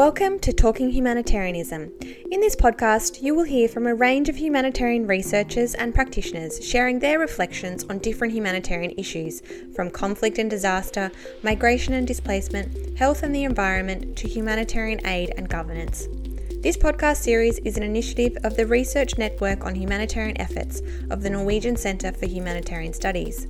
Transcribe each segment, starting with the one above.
Welcome to Talking Humanitarianism. In this podcast, you will hear from a range of humanitarian researchers and practitioners sharing their reflections on different humanitarian issues, from conflict and disaster, migration and displacement, health and the environment, to humanitarian aid and governance. This podcast series is an initiative of the Research Network on Humanitarian Efforts of the Norwegian Centre for Humanitarian Studies.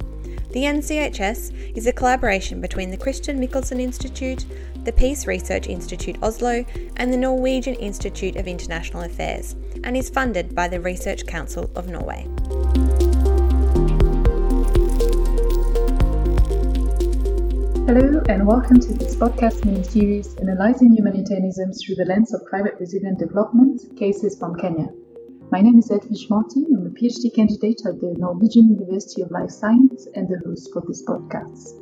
The NCHS is a collaboration between the Christian Michelsen Institute, the Peace Research Institute Oslo, and the Norwegian Institute of International Affairs, and is funded by the Research Council of Norway. Hello, and welcome to this podcast mini series analyzing humanitarianism through the lens of climate resilient development cases from Kenya. My name is Edwige Marti. I'm a PhD candidate at the Norwegian University of Life Science and the host for this podcast.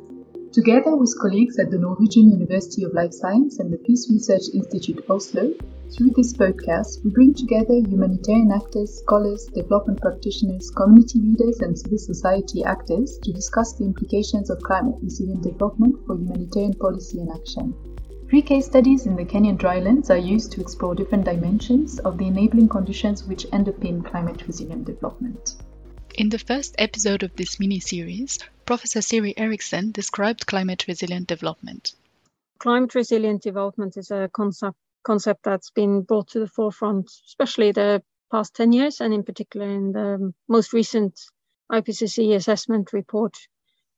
Together with colleagues at the Norwegian University of Life Science and the Peace Research Institute Oslo, through this podcast, we bring together humanitarian actors, scholars, development practitioners, community leaders, and civil society actors to discuss the implications of climate resilient development for humanitarian policy and action. Three case studies in the Kenyan drylands are used to explore different dimensions of the enabling conditions which underpin climate resilient development. In the first episode of this mini series, Professor Siri Eriksen described climate resilient development. Climate resilient development is a concept, concept that's been brought to the forefront, especially the past 10 years, and in particular in the most recent IPCC assessment report.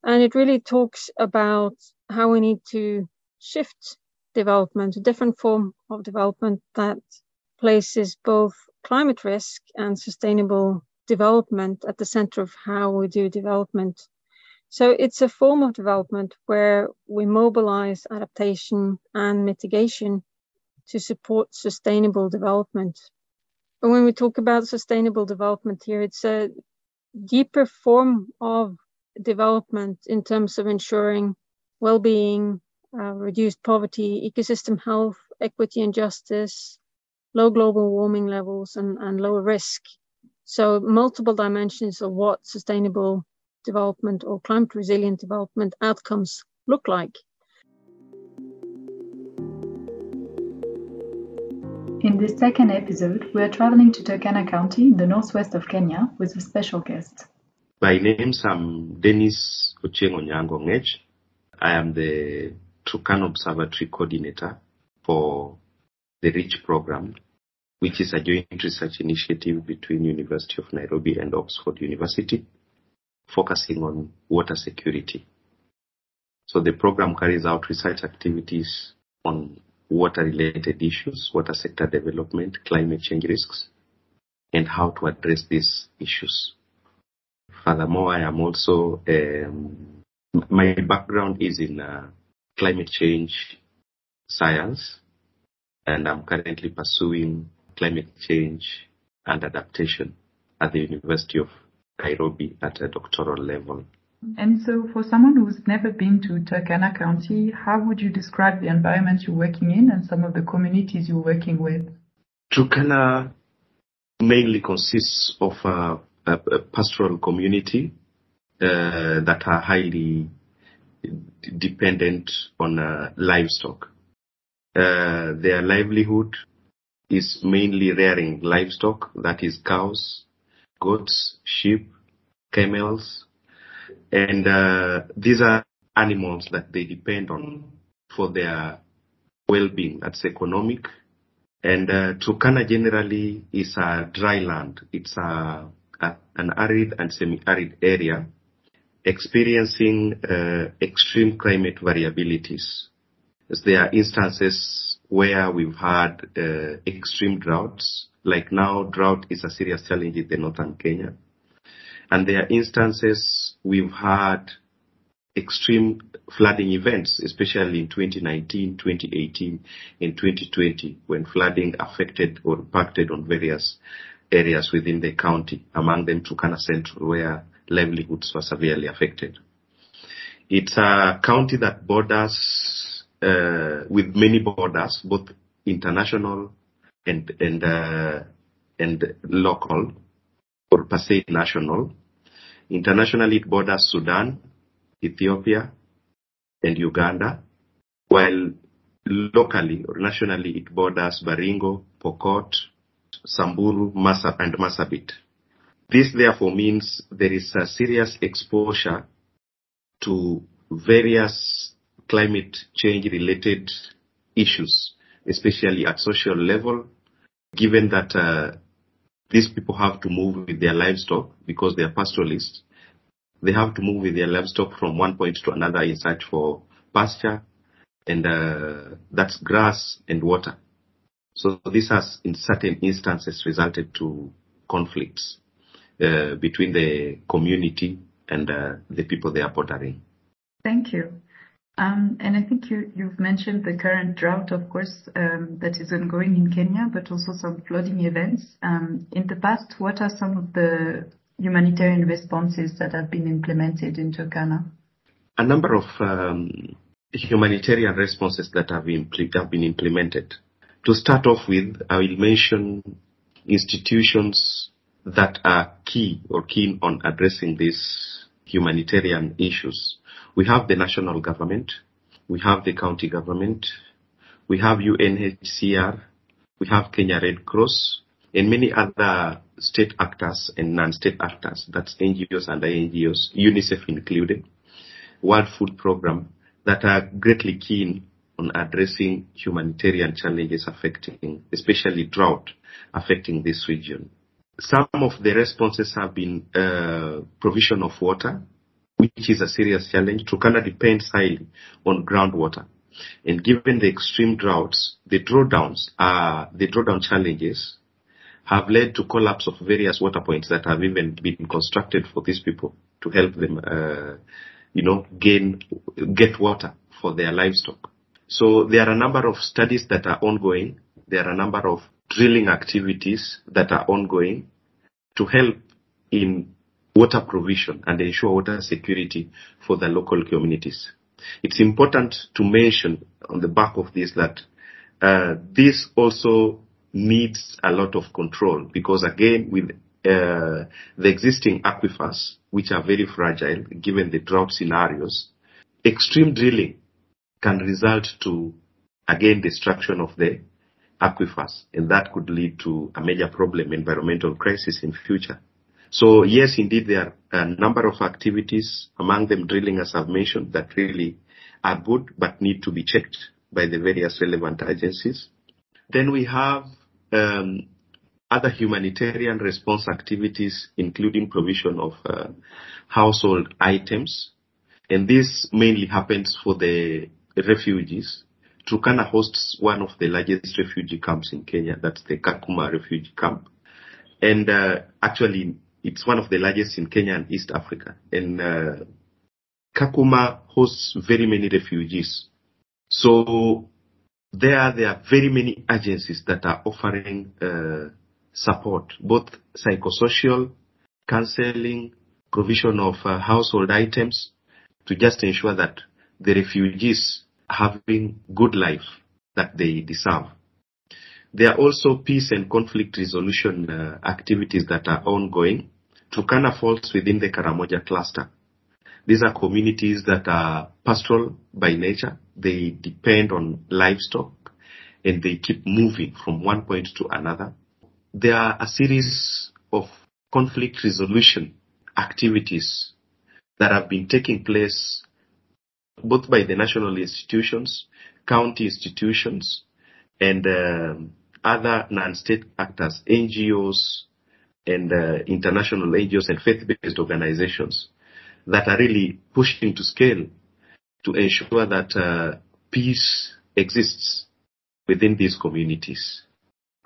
And it really talks about how we need to shift development, a different form of development that places both climate risk and sustainable development at the center of how we do development. So it's a form of development where we mobilize adaptation and mitigation to support sustainable development. And when we talk about sustainable development here, it's a deeper form of development in terms of ensuring well-being, uh, reduced poverty, ecosystem health, equity and justice, low global warming levels, and, and lower risk. So, multiple dimensions of what sustainable development or climate resilient development outcomes look like. In this second episode, we are traveling to Turkana County in the northwest of Kenya with a special guest. By name, I'm Dennis Ochieng Onyango I am the Turkana Observatory Coordinator for the REACH program, which is a joint research initiative between University of Nairobi and Oxford University, focusing on water security. So the program carries out research activities on water-related issues, water sector development, climate change risks, and how to address these issues. Furthermore, I am also, um, my background is in uh, climate change science, and I'm currently pursuing climate change and adaptation at the University of Nairobi at a doctoral level. And so, for someone who's never been to Turkana County, how would you describe the environment you're working in and some of the communities you're working with? Turkana mainly consists of a, a, a pastoral community uh, that are highly dependent on uh, livestock. Uh, their livelihood is mainly rearing livestock, that is cows, goats, sheep, camels, and uh, these are animals that they depend on for their well-being. That's economic. And uh, Turkana generally is a dry land. It's a, a an arid and semi-arid area experiencing uh, extreme climate variabilities. There are instances where we've had uh, extreme droughts, like now drought is a serious challenge in the northern Kenya. And there are instances we've had extreme flooding events, especially in 2019, 2018, and 2020, when flooding affected or impacted on various areas within the county, among them Turkana Central, where livelihoods were severely affected. It's a county that borders uh, with many borders, both international and and uh, and local, or per se national. Internationally, it borders Sudan, Ethiopia, and Uganda, while locally or nationally, it borders Baringo, Pokot, Samburu, Masa, and Marsabit. This therefore means there is a serious exposure to various climate change related issues, especially at social level, given that uh, these people have to move with their livestock because they are pastoralists. They have to move with their livestock from one point to another in search for pasture, and uh, that's grass and water. So this has, in certain instances, resulted to conflicts uh, between the community and uh, the people they are bordering. Thank you. Um, and I think you, you've mentioned the current drought, of course, um, that is ongoing in Kenya, but also some flooding events. Um, in the past, what are some of the humanitarian responses that have been implemented in Turkana? A number of um, humanitarian responses that have been, have been implemented. To start off with, I will mention institutions that are key or keen on addressing these humanitarian issues. We have the national government, we have the county government, we have UNHCR, we have Kenya Red Cross, and many other state actors and non-state actors, that's NGOs and INGOs, UNICEF included, World Food Program, that are greatly keen on addressing humanitarian challenges affecting, especially drought, affecting this region. Some of the responses have been uh, provision of water, which is a serious challenge. Turkana depends highly on groundwater. And given the extreme droughts, the drawdowns are, the drawdown challenges have led to collapse of various water points that have even been constructed for these people to help them, uh, you know, gain, get water for their livestock. So there are a number of studies that are ongoing. There are a number of drilling activities that are ongoing to help in water provision and ensure water security for the local communities. It's important to mention on the back of this that uh, this also needs a lot of control because again with uh, the existing aquifers, which are very fragile given the drought scenarios, extreme drilling can result to again destruction of the aquifers and that could lead to a major problem environmental crisis in future. So yes, indeed, there are a number of activities, among them drilling, as I've mentioned, that really are good but need to be checked by the various relevant agencies. Then we have um, other humanitarian response activities, including provision of uh, household items, and this mainly happens for the refugees. Turkana hosts one of the largest refugee camps in Kenya. That's the Kakuma refugee camp. And uh, actually, it's one of the largest in Kenya and East Africa. And uh, Kakuma hosts very many refugees. So there, there are very many agencies that are offering uh, support, both psychosocial, counseling, provision of uh, household items to just ensure that the refugees having good life that they deserve. There are also peace and conflict resolution uh, activities that are ongoing. Turkana falls within the Karamoja cluster. These are communities that are pastoral by nature. They depend on livestock and they keep moving from one point to another. There are a series of conflict resolution activities that have been taking place both by the national institutions, county institutions, and um, other non-state actors, NGOs, and uh, international NGOs and faith-based organizations that are really pushing to scale to ensure that uh, peace exists within these communities.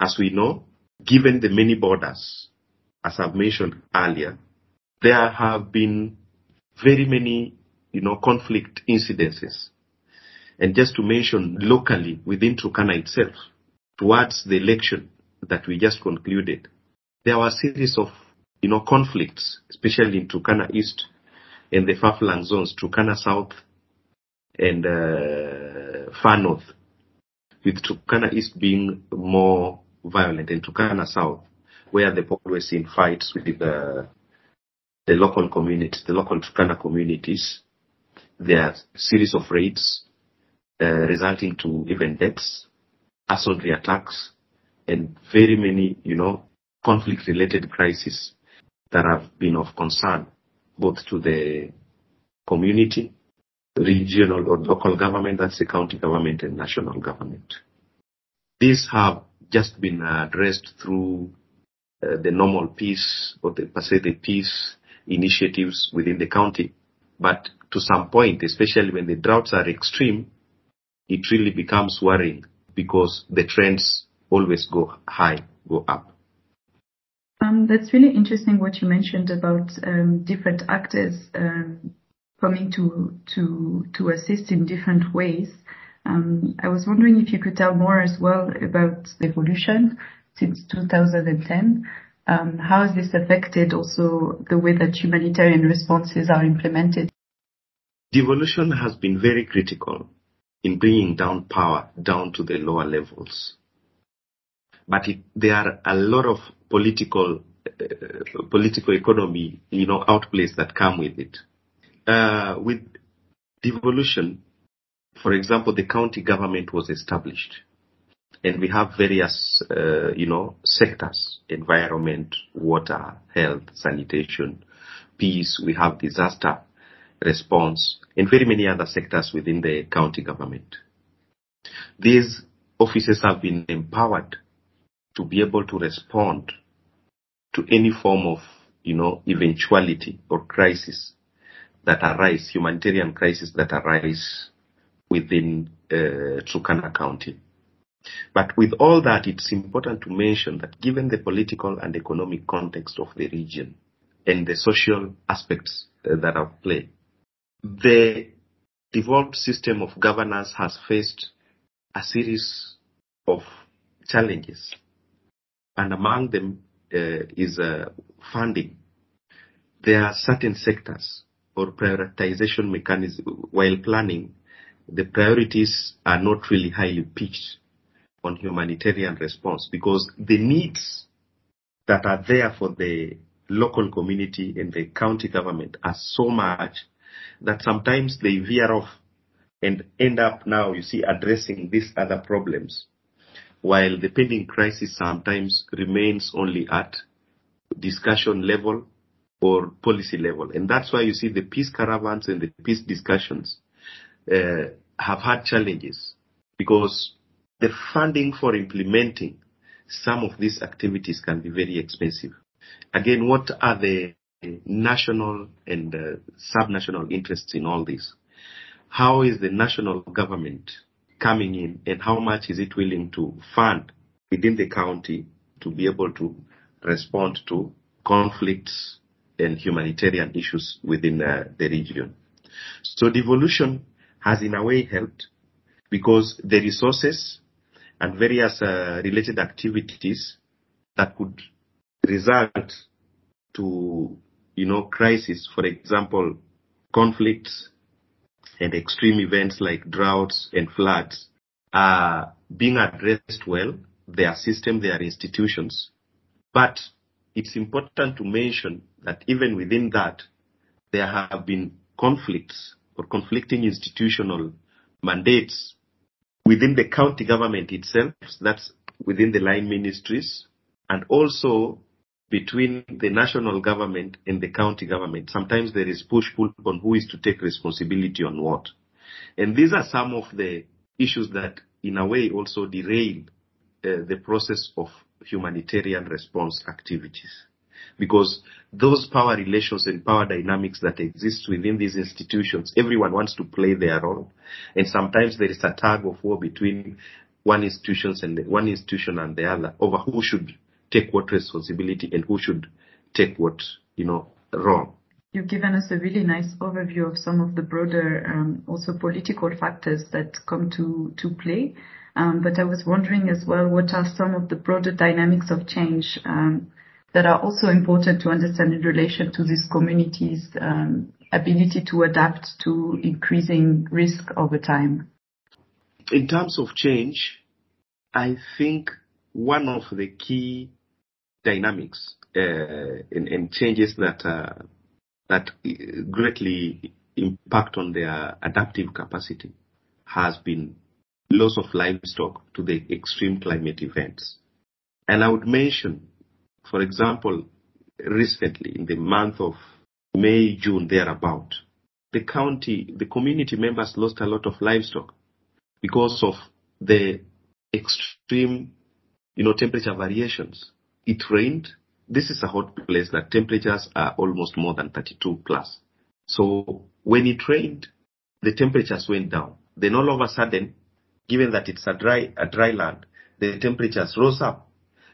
As we know, given the many borders, as I've mentioned earlier, there have been very many, you know, conflict incidences. And just to mention locally within Turkana itself, towards the election that we just concluded, there were a series of, you know, conflicts, especially in Turkana East and the far-flung zones, Turkana South and uh, far north, with Turkana East being more violent and Turkana South, where they've always seen fights with the, the local communities, the local Turkana communities. There are series of raids uh, resulting to even deaths, assaultry attacks, and very many, you know, conflict-related crises that have been of concern both to the community, regional or local government, that's the county government and national government. These have just been addressed through uh, the normal peace or the per se the peace initiatives within the county. But to some point, especially when the droughts are extreme, it really becomes worrying because the trends always go high, go up. Um, that's really interesting what you mentioned about um, different actors um, coming to to to assist in different ways. Um, I was wondering if you could tell more as well about the devolution since 2010. Um, how has this affected also the way that humanitarian responses are implemented? Devolution has been very critical in bringing down power down to the lower levels. But it, there are a lot of political uh, political economy, you know, outplays that come with it. Uh, with devolution, for example, the county government was established, and we have various, uh, you know, sectors: environment, water, health, sanitation, peace. We have disaster response, and very many other sectors within the county government. These offices have been empowered to be able to respond to any form of, you know, eventuality or crisis that arise, humanitarian crisis that arise within uh, Turkana County. But with all that, it's important to mention that given the political and economic context of the region and the social aspects uh, that have played, the devolved system of governance has faced a series of challenges. And among them uh, is uh, funding. There are certain sectors or prioritization mechanism while planning, the priorities are not really highly pitched on humanitarian response because the needs that are there for the local community and the county government are so much that sometimes they veer off and end up now, you see, addressing these other problems, while the pending crisis sometimes remains only at discussion level or policy level. And that's why you see the peace caravans and the peace discussions uh, have had challenges because the funding for implementing some of these activities can be very expensive. Again, what are the national and uh, subnational interests in all this? How is the national government coming in and how much is it willing to fund within the county to be able to respond to conflicts and humanitarian issues within uh, the region. So devolution has in a way helped because the resources and various uh, related activities that could result to, you know, crisis, for example, conflicts and extreme events like droughts and floods are being addressed well. Their system, their institutions, but it's important to mention that even within that, there have been conflicts or conflicting institutional mandates within the county government itself, that's within the line ministries, and also between the national government and the county government. Sometimes there is push-pull on who is to take responsibility on what. And these are some of the issues that in a way also derail uh, the process of humanitarian response activities. Because those power relations and power dynamics that exist within these institutions, everyone wants to play their role. And sometimes there is a tug of war between one institutions and the, one institution and the other over who should take what responsibility and who should take what, you know, role. You've given us a really nice overview of some of the broader, um, also political factors that come to, to play. Um, but I was wondering as well, what are some of the broader dynamics of change um, that are also important to understand in relation to these communities' um, ability to adapt to increasing risk over time? In terms of change, I think one of the key dynamics uh, and, and, changes that uh, that greatly impact on their adaptive capacity has been loss of livestock to the extreme climate events. And I would mention, for example, recently in the month of May, June, thereabout, the county, the community members lost a lot of livestock because of the extreme, you know, temperature variations. It rained. This is a hot place that temperatures are almost more than 32 plus. So when it rained, the temperatures went down. Then all of a sudden, given that it's a dry, a dry land, the temperatures rose up.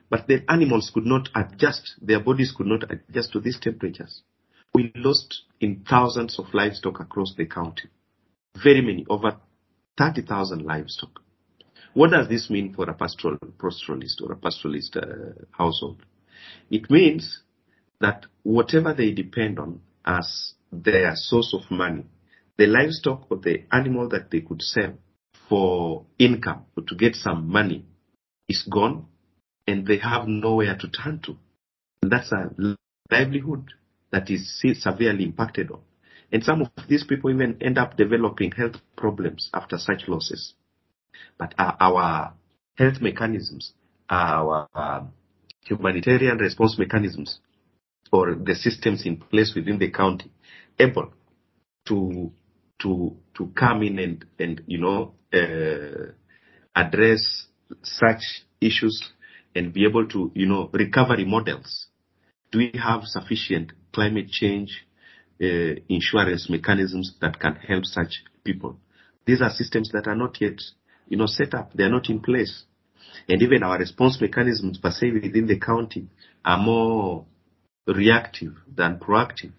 But the animals could not adjust, their bodies could not adjust to these temperatures. We lost in thousands of livestock across the county. Very many, over 30,000 livestock. What does this mean for a pastoral pastoralist or a pastoralist uh, household? It means that whatever they depend on as their source of money, the livestock or the animal that they could sell for income or to get some money is gone and they have nowhere to turn to. And that's a livelihood that is severely impacted on. And some of these people even end up developing health problems after such losses. But our health mechanisms, our um, humanitarian response mechanisms, or the systems in place within the county, able to to to come in and and you know uh, address such issues and be able to you know recovery models. Do we have sufficient climate change uh, insurance mechanisms that can help such people? These are systems that are not yet you know set up. They are not in place, and even our response mechanisms per se within the county are more reactive than proactive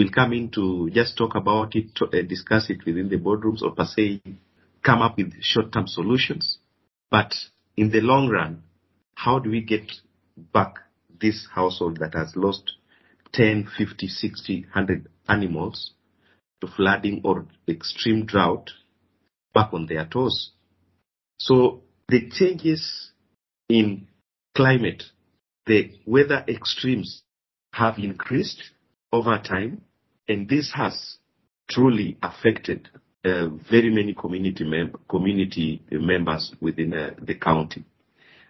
We'll come in to just talk about it, to, uh, discuss it within the boardrooms, or per se come up with short-term solutions. But in the long run, how do we get back this household that has lost 10, 50, 60, 100 animals to flooding or extreme drought back on their toes? So the changes in climate, the weather extremes have increased over time and this has truly affected uh, very many community mem- community members within uh, the county.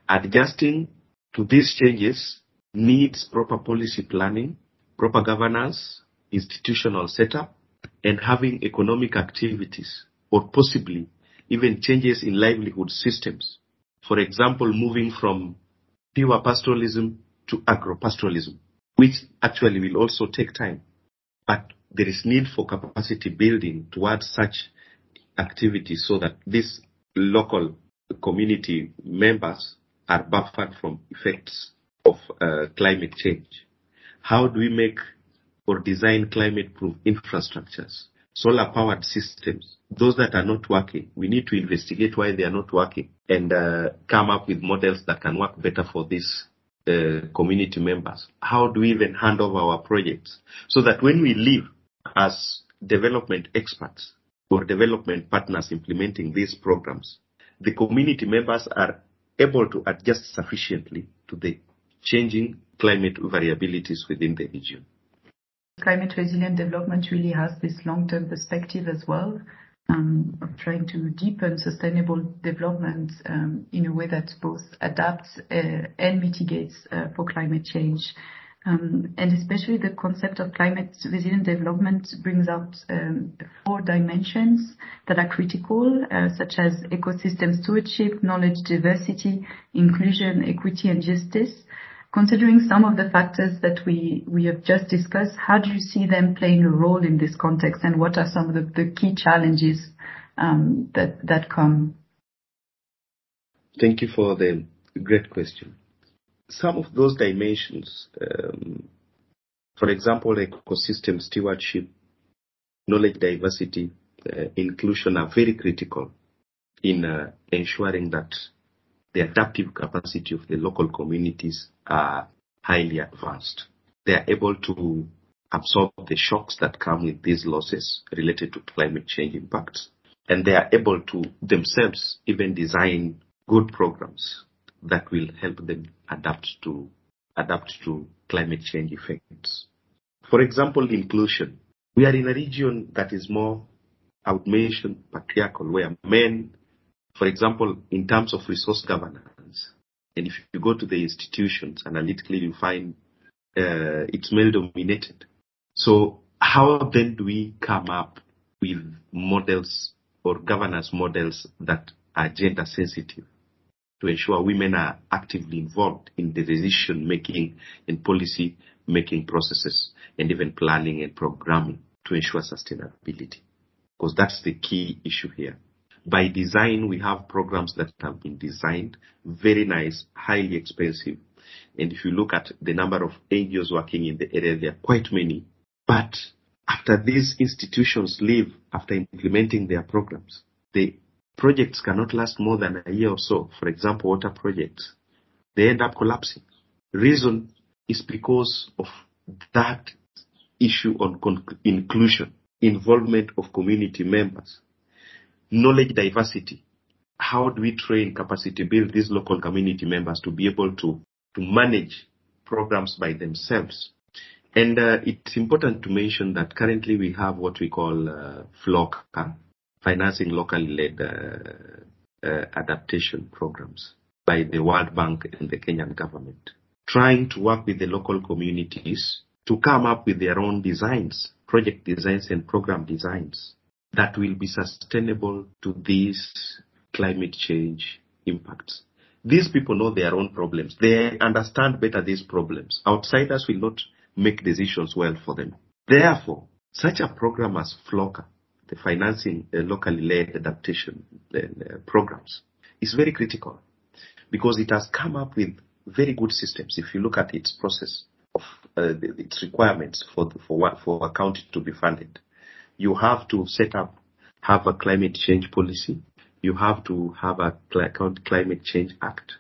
Adjusting to these changes needs proper policy planning, proper governance, institutional setup, and having economic activities, or possibly even changes in livelihood systems. For example, moving from pure pastoralism to agro-pastoralism, which actually will also take time. But there is need for capacity building towards such activities so that these local community members are buffered from effects of uh, climate change. How do we make or design climate proof infrastructures, solar powered systems? Those that are not working, we need to investigate why they are not working and uh, come up with models that can work better for these uh, community members? How do we even hand over our projects so that when we leave as development experts or development partners implementing these programs, the community members are able to adjust sufficiently to the changing climate variabilities within the region. Climate resilient development really has this long-term perspective as well um, of trying to deepen sustainable development um, in a way that both adapts uh, and mitigates uh, for climate change. Um, and especially the concept of climate resilient development brings out um, four dimensions that are critical, uh, such as ecosystem stewardship, knowledge diversity, inclusion, equity, and justice. Considering some of the factors that we, have just discussed, how do you see them playing a role in this context, and what are some of the, key challenges um, that that come? Thank you for the great question. Some of those dimensions, um, for example, ecosystem stewardship, knowledge diversity, uh, inclusion are very critical in uh, ensuring that the adaptive capacity of the local communities are highly advanced. They are able to absorb the shocks that come with these losses related to climate change impacts. And they are able to themselves even design good programs that will help them adapt to adapt to climate change effects. For example, inclusion. We are in a region that is more I would mention patriarchal, where men, for example, in terms of resource governance, and if you go to the institutions analytically, you find uh, it's male dominated. So how then do we come up with models or governance models that are gender sensitive to ensure women are actively involved in the decision making and policy making processes and even planning and programming to ensure sustainability? Because that's the key issue here. By design, we have programs that have been designed, very nice, highly expensive. And if you look at the number of NGOs working in the area, there are quite many. But after these institutions leave, after implementing their programs, the projects cannot last more than a year or so. For example, water projects, they end up collapsing. Reason is because of that issue on inclusion, involvement of community members knowledge diversity. How do we train capacity build these local community members to be able to, to manage programs by themselves? And uh, it's important to mention that currently we have what we call uh, FLLoCA, financing locally led uh, uh, adaptation programs by the World Bank and the Kenyan government, trying to work with the local communities to come up with their own designs, project designs and program designs that will be sustainable to these climate change impacts. These people know their own problems. They understand better these problems. Outsiders will not make decisions well for them. Therefore, such a program as FLLoCA, the financing uh, locally led adaptation uh, programs, is very critical because it has come up with very good systems. If you look at its process of uh, its requirements for for for a county to be funded, you have to set up, have a climate change policy. You have to have a climate change act.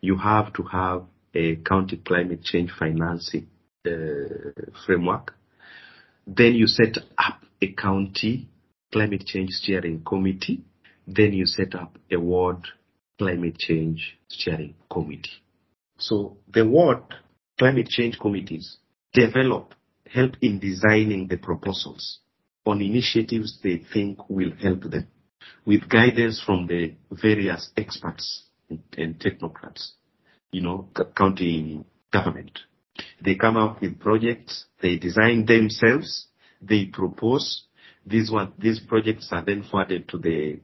You have to have a county climate change financing uh, framework. Then you set up a county climate change steering committee. Then you set up a ward climate change steering committee. So the ward climate change committees develop, help in designing the proposals on initiatives they think will help them with guidance from the various experts and, and technocrats, you know, county government. They come up with projects, they design themselves, they propose. These one, these projects are then forwarded to the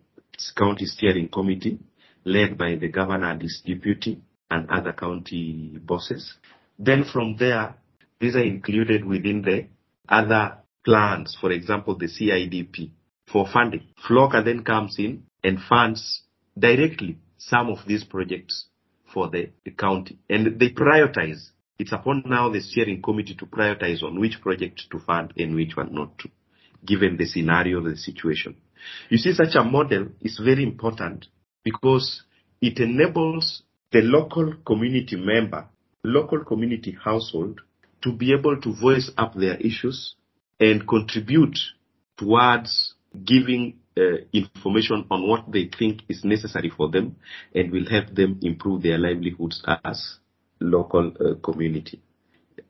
county steering committee led by the governor and his deputy and other county bosses. Then from there, these are included within the other plans, for example, the CIDP for funding. FLLoCA then comes in and funds directly some of these projects for the, the county. And they prioritize. It's upon now the steering committee to prioritize on which project to fund and which one not to, given the scenario, the situation. You see, such a model is very important because it enables the local community member, local community household to be able to voice up their issues and contribute towards giving uh, information on what they think is necessary for them and will help them improve their livelihoods as local uh, community.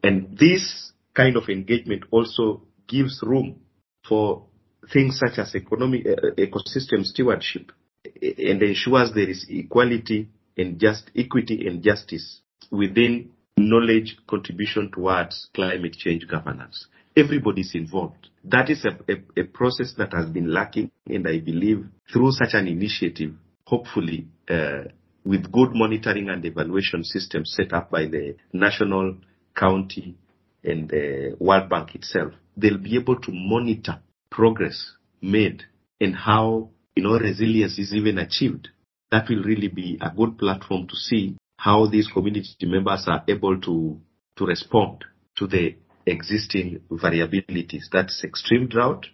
And this kind of engagement also gives room for things such as economic uh, ecosystem stewardship and ensures there is equality and just equity and justice within knowledge contribution towards climate change governance everybody's involved. That is a, a, a, process that has been lacking, and I believe through such an initiative, hopefully, uh, with good monitoring and evaluation systems set up by the national, county, and the World Bank itself, they'll be able to monitor progress made and how you know resilience is even achieved. That will really be a good platform to see how these community members are able to to respond to the existing variabilities. That's extreme drought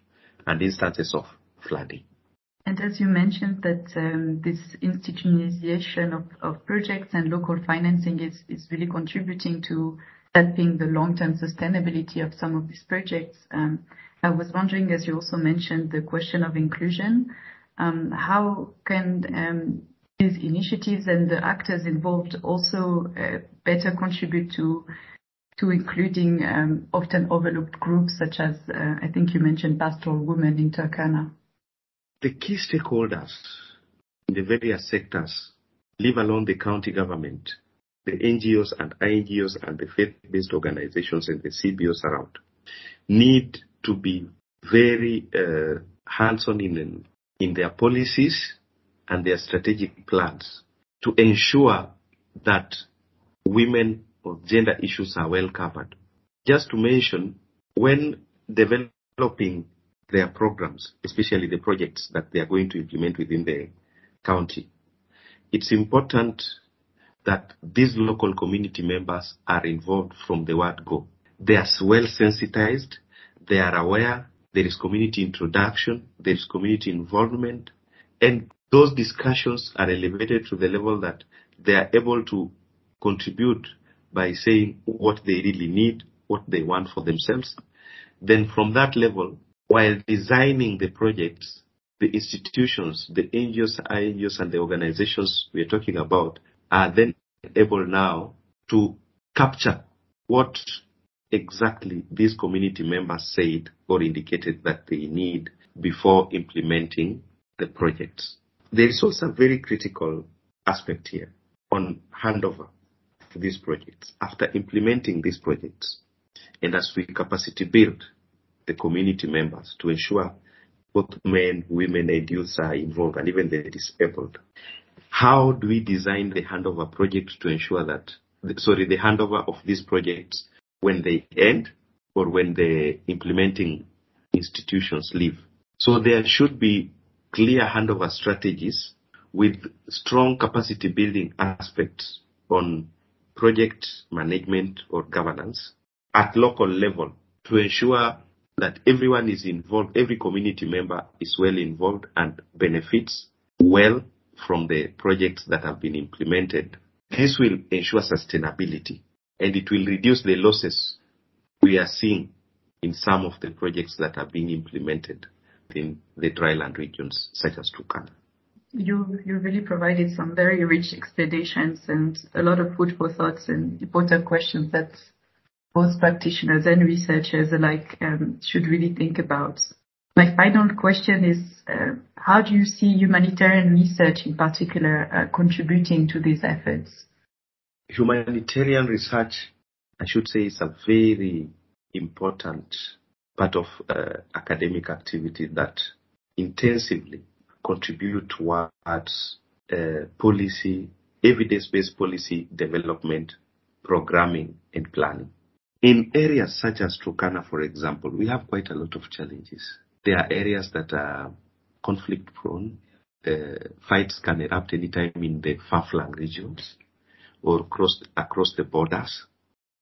and instances of flooding. And as you mentioned that um, this institutionalization of, of projects and local financing is, is really contributing to helping the long-term sustainability of some of these projects. Um, I was wondering, as you also mentioned, the question of inclusion. Um, how can um, these initiatives and the actors involved also uh, better contribute to to including um, often overlooked groups such as, uh, I think you mentioned pastoral women in Turkana. the key stakeholders in the various sectors, leave alone the county government, the NGOs and INGOs and the faith-based organizations and the CBOs around, need to be very uh, hands-on in, in their policies and their strategic plans to ensure that women or gender issues are well covered. Just to mention, when developing their programs, especially the projects that they are going to implement within the county, it's important that these local community members are involved from the word go. They are well sensitized, they are aware, there is community introduction, there is community involvement, and those discussions are elevated to the level that they are able to contribute by saying what they really need, what they want for themselves. Then from that level, while designing the projects, the institutions, the NGOs, INGOs, and the organizations we are talking about are then able now to capture what exactly these community members said or indicated that they need before implementing the projects. There is also a very critical aspect here on handover these projects. After implementing these projects, and as we capacity build the community members to ensure both men, women, and youth are involved, and even the disabled, how do we design the handover project to ensure that, sorry, the handover of these projects when they end or when the implementing institutions leave? So there should be clear handover strategies with strong capacity building aspects on project management or governance at local level to ensure that everyone is involved, every community member is well involved and benefits well from the projects that have been implemented. This will ensure sustainability and it will reduce the losses we are seeing in some of the projects that are being implemented in the dryland regions such as Turkana. You, you really provided some very rich explanations and a lot of food for thoughts and important questions that both practitioners and researchers alike um, should really think about. My final question is, uh, how do you see humanitarian research in particular uh, contributing to these efforts? Humanitarian research, I should say, is a very important part of uh, academic activity that intensively contribute towards uh, policy, evidence-based policy development, programming, and planning. In areas such as Turkana, for example, we have quite a lot of challenges. There are areas that are conflict prone. Uh, fights can erupt anytime in the far-flung regions or across, across the borders.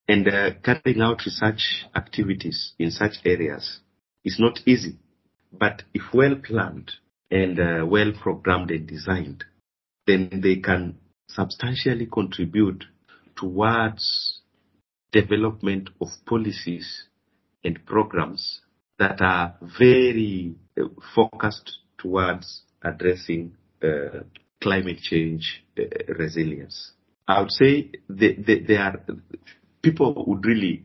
And uh, carrying out research activities in such areas is not easy. But if well planned and uh, well programmed and designed, then they can substantially contribute towards development of policies and programs that are very uh, focused towards addressing uh, climate change uh, resilience. I would say they, they, they are people would really,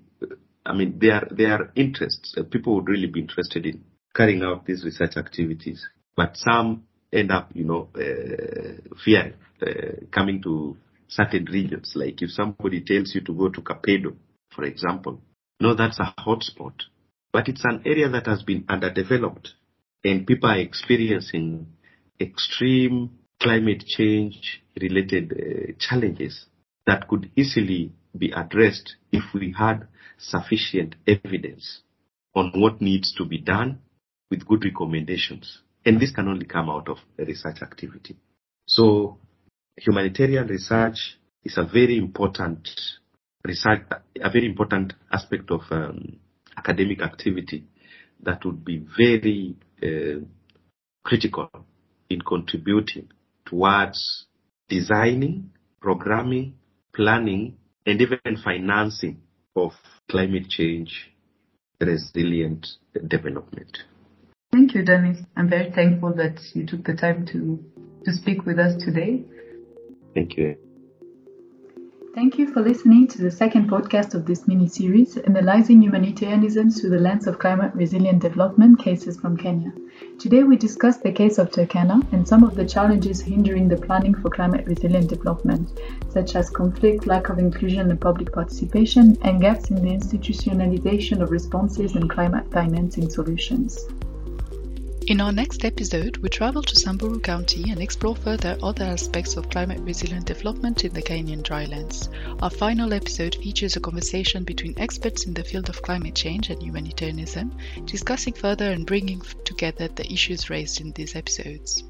I mean, their their interests, uh, people would really be interested in carrying out these research activities. But some end up, you know, uh, fear uh, coming to certain regions. Like if somebody tells you to go to Kapedo, for example, no, that's a hotspot, but it's an area that has been underdeveloped, and people are experiencing extreme climate change related uh, challenges that could easily be addressed if we had sufficient evidence on what needs to be done with good recommendations. And this can only come out of research activity. So humanitarian research is a very important research, a very important aspect of um, academic activity that would be very uh, critical in contributing towards designing, programming, planning, and even financing of climate change resilient development. Thank you, Dennis. I'm very thankful that you took the time to, to speak with us today. Thank you. Thank you for listening to the second podcast of this mini series, Analyzing Humanitarianism through the Lens of Climate Resilient Development Cases from Kenya. Today we discuss the case of Turkana and some of the challenges hindering the planning for climate resilient development, such as conflict, lack of inclusion and public participation, and gaps in the institutionalization of responses and climate financing solutions. In our next episode, we travel to Samburu County and explore further other aspects of climate resilient development in the Kenyan drylands. Our final episode features a conversation between experts in the field of climate change and humanitarianism, discussing further and bringing together the issues raised in these episodes.